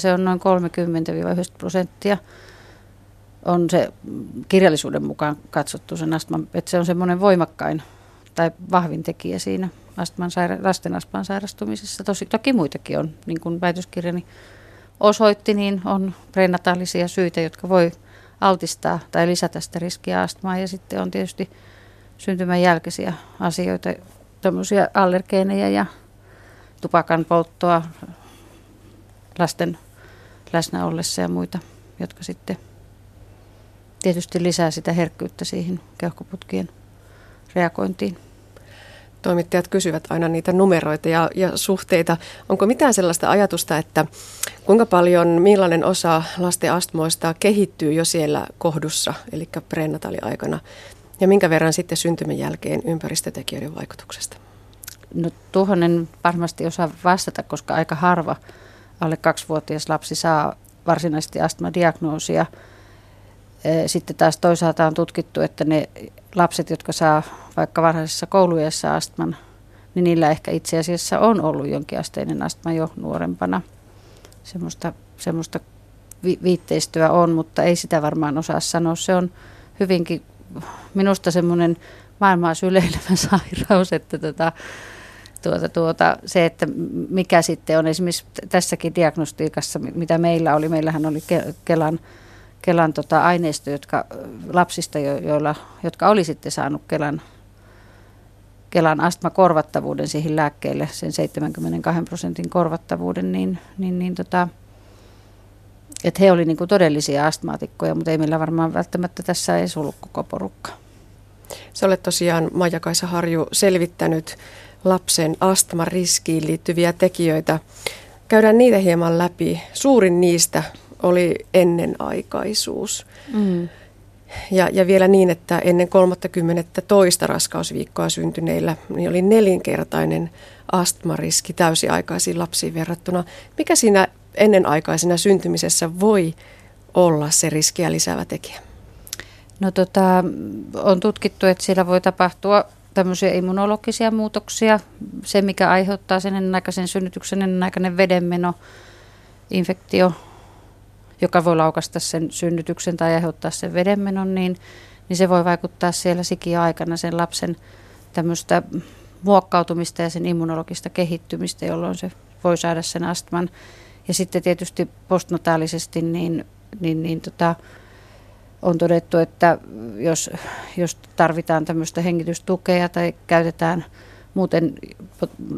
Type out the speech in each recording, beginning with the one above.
Se on noin 30-90 prosenttia on se kirjallisuuden mukaan katsottu sen astman, että se on semmoinen voimakkain tai vahvin tekijä siinä astman lasten astman sairastumisessa. Tosi, toki muitakin on, niin kuin väitöskirjani osoitti, niin on prenataalisia syitä, jotka voi altistaa tai lisätä sitä riskiä astmaan. Ja sitten on tietysti syntymän jälkeisiä asioita, tämmöisiä allergeeneja ja tupakan polttoa lasten läsnä ollessa ja muita, jotka sitten tietysti lisää sitä herkkyyttä siihen keuhkoputkien reagointiin. Toimittajat kysyvät aina niitä numeroita ja, ja suhteita. Onko mitään sellaista ajatusta, että kuinka paljon, millainen osa lasten astmoista kehittyy jo siellä kohdussa, eli prenataaliaikana, ja minkä verran sitten syntymän jälkeen ympäristötekijöiden vaikutuksesta? No tuohon en varmasti osaa vastata, koska aika harva alle kaksivuotias lapsi saa varsinaisesti astmadiagnoosia. Sitten taas toisaalta on tutkittu, että ne lapset, jotka saa vaikka varhaisessa kouluiässä astman, niin niillä ehkä itse asiassa on ollut jonkinasteinen astma jo nuorempana. Semmoista, semmoista vi- viitteistöä on, mutta ei sitä varmaan osaa sanoa. Se on hyvinkin minusta semmoinen maailmaa syleilevä sairaus, että tota, tuota, tuota, se, että mikä sitten on esimerkiksi tässäkin diagnostiikassa, mitä meillä oli, meillähän oli Kelan, Kelan tota aineisto, jotka, lapsista, jo, joilla, jotka oli sitten saanut Kelan, Kelan astmakorvattavuuden siihen lääkkeelle, sen 72 prosentin korvattavuuden, niin, niin, niin tota, että he olivat niinku todellisia astmaatikkoja, mutta ei meillä varmaan välttämättä tässä ei ollut koko porukka. Sä olet tosiaan, Maija-Kaisa Harju, selvittänyt lapsen astmariskiin liittyviä tekijöitä. Käydään niitä hieman läpi. Suurin niistä oli ennenaikaisuus. Mm. Ja, ja vielä niin, että ennen 30 toista raskausviikkoa syntyneillä niin oli nelinkertainen astmariski täysiaikaisiin lapsiin verrattuna. Mikä siinä ennenaikaisena syntymisessä voi olla se riskiä lisäävä tekijä? No tota, on tutkittu, että siellä voi tapahtua tämmöisiä immunologisia muutoksia. Se, mikä aiheuttaa sen ennenaikaisen synnytyksen, ennenaikainen vedenmeno, infektio, joka voi laukasta sen synnytyksen tai aiheuttaa sen vedenmenon, niin, niin se voi vaikuttaa siellä sikiö-aikana sen lapsen tämmöistä muokkautumista ja sen immunologista kehittymistä, jolloin se voi saada sen astman. Ja sitten tietysti postnataalisesti niin, niin, niin tota, on todettu, että jos, jos tarvitaan tämmöistä hengitystukea tai käytetään muuten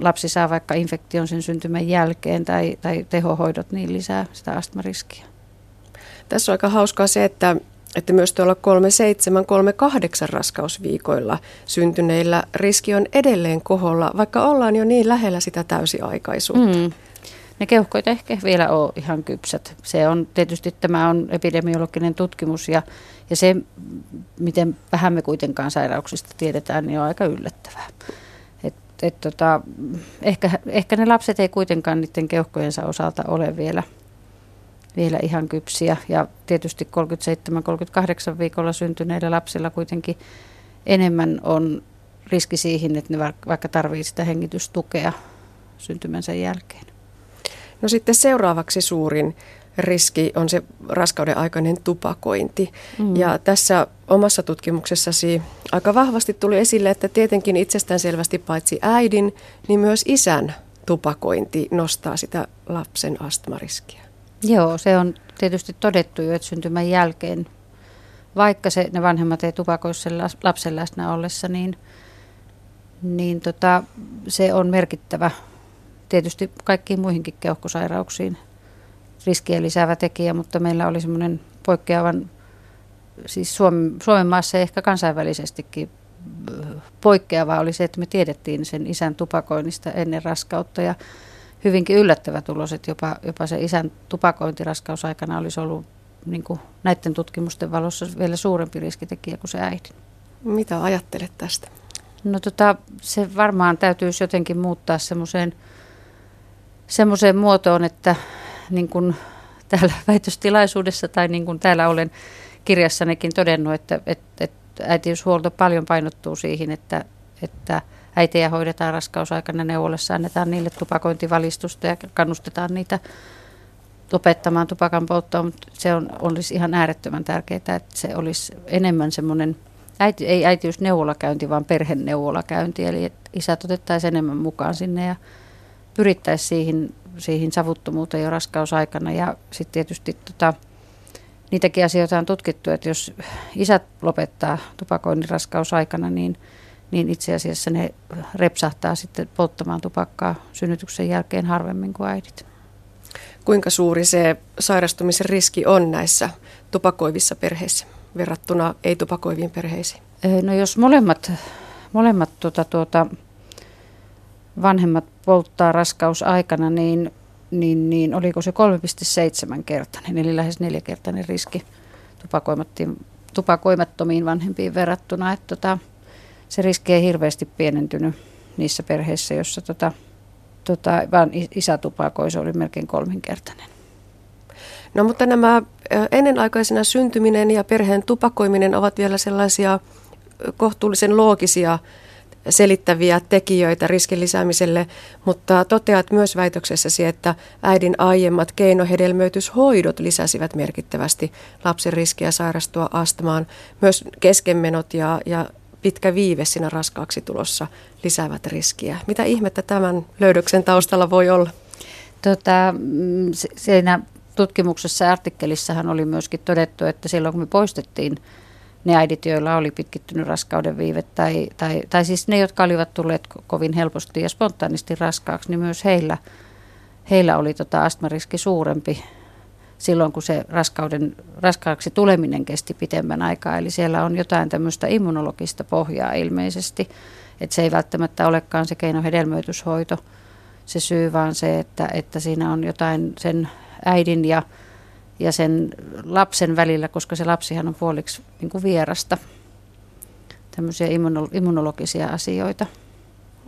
lapsi saa vaikka infektion sen syntymän jälkeen tai, tai tehohoidot, niin lisää sitä astmariskiä. Tässä on aika hauskaa se, että, että myös tuolla 37-38 raskausviikoilla syntyneillä riski on edelleen koholla, vaikka ollaan jo niin lähellä sitä täysiaikaisuutta. Mm ne keuhkoit ehkä vielä ole ihan kypsät. Se on tietysti tämä on epidemiologinen tutkimus ja, ja se, miten vähän me kuitenkaan sairauksista tiedetään, niin on aika yllättävää. Et, et tota, ehkä, ehkä ne lapset ei kuitenkaan niiden keuhkojensa osalta ole vielä, vielä ihan kypsiä. Ja tietysti 37-38 viikolla syntyneillä lapsilla kuitenkin enemmän on riski siihen, että ne vaikka tarvitsevat sitä hengitystukea syntymänsä jälkeen. No sitten seuraavaksi suurin riski on se raskauden aikainen tupakointi. Mm. Ja tässä omassa tutkimuksessasi aika vahvasti tuli esille, että tietenkin itsestäänselvästi paitsi äidin, niin myös isän tupakointi nostaa sitä lapsen astmariskiä. Joo, se on tietysti todettu jo, että syntymän jälkeen, vaikka se, ne vanhemmat ei tupakoi sen lapsen läsnä ollessa, niin, niin tota, se on merkittävä tietysti kaikkiin muihinkin keuhkosairauksiin riskiä lisäävä tekijä, mutta meillä oli semmoinen poikkeavan, siis Suomen, Suomen maassa ehkä kansainvälisestikin äh, poikkeava oli se, että me tiedettiin sen isän tupakoinnista ennen raskautta ja hyvinkin yllättävä tulos, että jopa, jopa se isän tupakointi raskausaikana olisi ollut niin kuin näiden tutkimusten valossa vielä suurempi riskitekijä kuin se äidin. Mitä ajattelet tästä? No tota, se varmaan täytyisi jotenkin muuttaa semmoiseen semmoiseen muotoon, että niin kuin täällä väitöstilaisuudessa tai niin kuin täällä olen kirjassanikin todennut, että, että, että äitiyshuolto paljon painottuu siihen, että, että äitejä hoidetaan raskausaikana neuvolassa, annetaan niille tupakointivalistusta ja kannustetaan niitä lopettamaan tupakan polttoa, mutta se on, olisi ihan äärettömän tärkeää, että se olisi enemmän semmoinen, äiti, ei äitiysneuvolakäynti, vaan perheneuvolakäynti, eli isät otettaisiin enemmän mukaan sinne ja pyrittäisiin siihen, siihen savuttomuuteen jo raskausaikana ja sitten tietysti tota, niitäkin asioita on tutkittu, että jos isät lopettaa tupakoinnin raskausaikana, niin, niin itse asiassa ne repsahtaa sitten polttamaan tupakkaa synnytyksen jälkeen harvemmin kuin äidit. Kuinka suuri se sairastumisen riski on näissä tupakoivissa perheissä verrattuna ei-tupakoiviin perheisiin? No jos molemmat, molemmat tuota, tuota, vanhemmat polttaa raskausaikana, niin niin, niin oliko se 3,7 kertainen, eli lähes neljäkertainen riski tupakoimattomiin vanhempiin verrattuna. Että tota, se riski ei hirveästi pienentynyt niissä perheissä, joissa tota, tota, vaan isä tupakoi, se oli melkein kolminkertainen. No mutta nämä ennenaikaisena syntyminen ja perheen tupakoiminen ovat vielä sellaisia kohtuullisen loogisia selittäviä tekijöitä riskin lisäämiselle, mutta toteat myös väitöksessäsi, että äidin aiemmat keinohedelmöityshoidot lisäsivät merkittävästi lapsen riskiä sairastua astmaan. Myös keskenmenot ja, ja pitkä viive siinä raskaaksi tulossa lisäävät riskiä. Mitä ihmettä tämän löydöksen taustalla voi olla? Tota, mm, siinä tutkimuksessa ja artikkelissahan oli myöskin todettu, että silloin kun me poistettiin ne äidit, joilla oli pitkittynyt raskauden viive, tai, tai, tai siis ne, jotka olivat tulleet kovin helposti ja spontaanisti raskaaksi, niin myös heillä, heillä oli tota astmariski suurempi silloin, kun se raskauden, raskaaksi tuleminen kesti pitemmän aikaa. Eli siellä on jotain tämmöistä immunologista pohjaa ilmeisesti, että se ei välttämättä olekaan se keino hedelmöityshoito se syy, vaan se, että, että siinä on jotain sen äidin ja ja sen lapsen välillä, koska se lapsihan on puoliksi niin kuin vierasta. Tämmöisiä immunologisia asioita.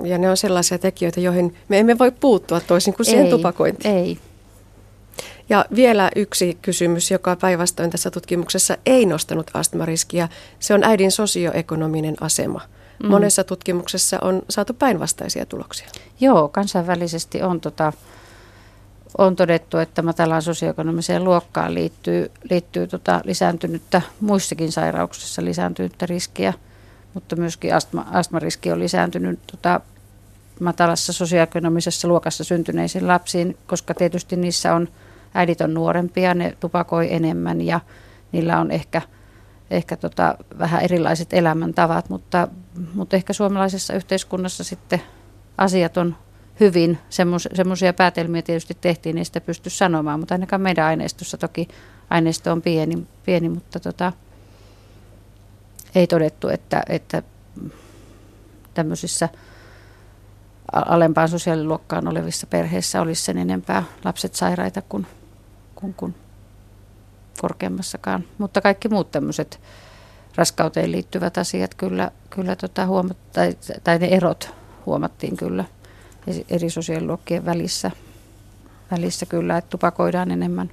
Ja ne on sellaisia tekijöitä, joihin me emme voi puuttua toisin kuin siihen ei, tupakointiin. Ei. Ja vielä yksi kysymys, joka päinvastoin tässä tutkimuksessa ei nostanut astmariskiä, se on äidin sosioekonominen asema. Mm. Monessa tutkimuksessa on saatu päinvastaisia tuloksia. Joo, kansainvälisesti on tota, on todettu, että matalaan sosioekonomiseen luokkaan liittyy, liittyy tota lisääntynyttä muissakin sairauksissa lisääntynyttä riskiä, mutta myöskin astma, astmariski on lisääntynyt tota, matalassa sosioekonomisessa luokassa syntyneisiin lapsiin, koska tietysti niissä on äidit on nuorempia, ne tupakoi enemmän ja niillä on ehkä, ehkä tota, vähän erilaiset elämäntavat, mutta, mutta ehkä suomalaisessa yhteiskunnassa sitten asiat on hyvin. Semmoisia päätelmiä tietysti tehtiin, niin sitä pysty sanomaan, mutta ainakaan meidän aineistossa toki aineisto on pieni, pieni mutta tota, ei todettu, että, että tämmöisissä alempaan sosiaaliluokkaan olevissa perheissä olisi sen enempää lapset sairaita kuin, kuin, kuin korkeammassakaan. Mutta kaikki muut tämmöiset raskauteen liittyvät asiat kyllä, kyllä tota huomat, tai, tai ne erot huomattiin kyllä – eri sosiaaliluokkien välissä, välissä kyllä, että tupakoidaan enemmän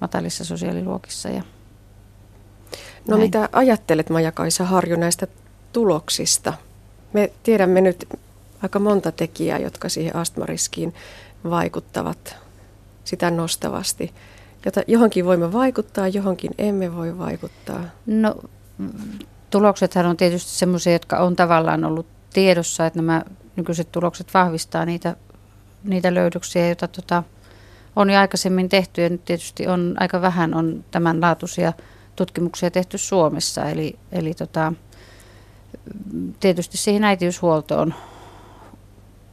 matalissa sosiaaliluokissa. Ja no näin. mitä ajattelet Maja-Kaisa Harju näistä tuloksista? Me tiedämme nyt aika monta tekijää, jotka siihen astmariskiin vaikuttavat sitä nostavasti. Jota johonkin voimme vaikuttaa, johonkin emme voi vaikuttaa. No tuloksethan on tietysti sellaisia, jotka on tavallaan ollut tiedossa, että nämä nykyiset tulokset vahvistaa niitä, niitä löydöksiä, joita tota, on jo aikaisemmin tehty ja nyt tietysti on aika vähän on tämänlaatuisia tutkimuksia tehty Suomessa. Eli, eli tota, tietysti siihen äitiyshuoltoon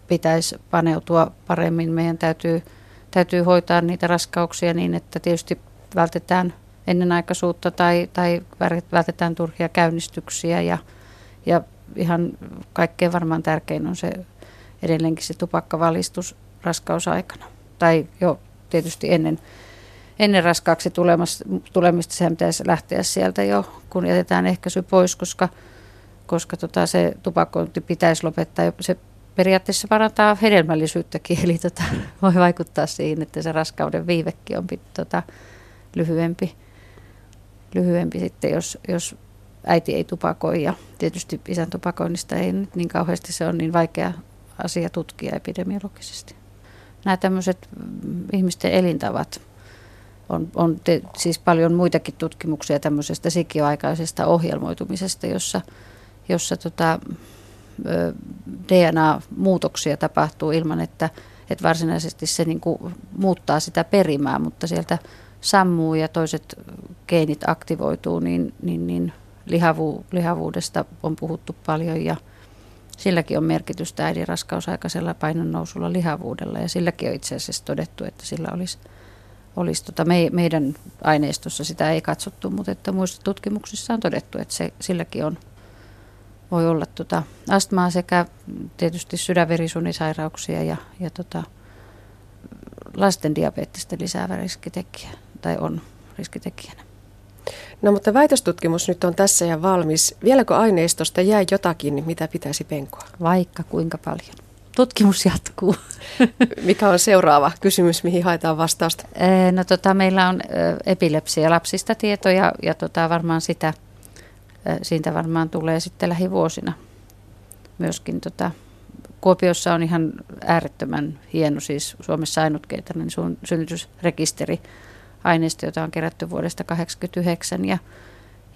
pitäisi paneutua paremmin. Meidän täytyy, täytyy hoitaa niitä raskauksia niin, että tietysti vältetään ennenaikaisuutta tai, tai vältetään turhia käynnistyksiä ja, ja ihan kaikkein varmaan tärkein on se edelleenkin se tupakkavalistus raskausaikana. Tai jo tietysti ennen, ennen raskaaksi tulemista sehän pitäisi lähteä sieltä jo, kun jätetään ehkäisy pois, koska, koska tota se tupakointi pitäisi lopettaa. Se periaatteessa parantaa hedelmällisyyttäkin, eli tota, voi vaikuttaa siihen, että se raskauden viivekin on tota, lyhyempi, lyhyempi sitten, jos, jos äiti ei tupakoi ja tietysti isän tupakoinnista ei nyt niin kauheasti se on niin vaikea asia tutkia epidemiologisesti. Nämä tämmöiset mm, ihmisten elintavat, on, on te, siis paljon muitakin tutkimuksia tämmöisestä sikioaikaisesta ohjelmoitumisesta, jossa, jossa tota, DNA-muutoksia tapahtuu ilman, että, että varsinaisesti se niin kuin muuttaa sitä perimää, mutta sieltä sammuu ja toiset geenit aktivoituu, niin, niin, niin lihavu, lihavuudesta on puhuttu paljon ja silläkin on merkitystä äidin raskausaikaisella painonnousulla lihavuudella ja silläkin on itse asiassa todettu, että sillä olisi, olisi tota me, meidän aineistossa sitä ei katsottu, mutta että muissa tutkimuksissa on todettu, että se, silläkin on, voi olla tota astmaa sekä tietysti sydänverisuonisairauksia ja, ja tota, lasten diabeettista lisäävä riskitekijä tai on riskitekijänä. No mutta väitöstutkimus nyt on tässä ja valmis. Vieläkö aineistosta jää jotakin, mitä pitäisi penkoa? Vaikka kuinka paljon. Tutkimus jatkuu. Mikä on seuraava kysymys, mihin haetaan vastausta? No tota, meillä on epilepsia lapsista tietoja ja tota, varmaan sitä, siitä varmaan tulee sitten lähivuosina myöskin tota, Kuopiossa on ihan äärettömän hieno, siis Suomessa ainutkeitainen synnytysrekisteri aineisto, jota on kerätty vuodesta 1989 ja,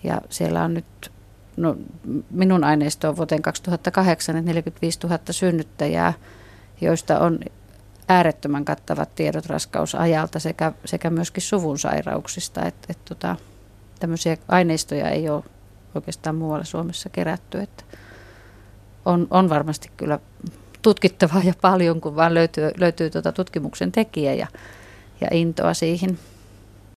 ja siellä on nyt, no minun aineisto on vuoteen 2008, että 45 000 synnyttäjää, joista on äärettömän kattavat tiedot raskausajalta sekä, sekä myöskin suvun sairauksista, että et, tota, tämmöisiä aineistoja ei ole oikeastaan muualla Suomessa kerätty, että on, on varmasti kyllä tutkittavaa ja paljon, kun vaan löytyy, löytyy tuota tutkimuksen tekijä ja, ja intoa siihen.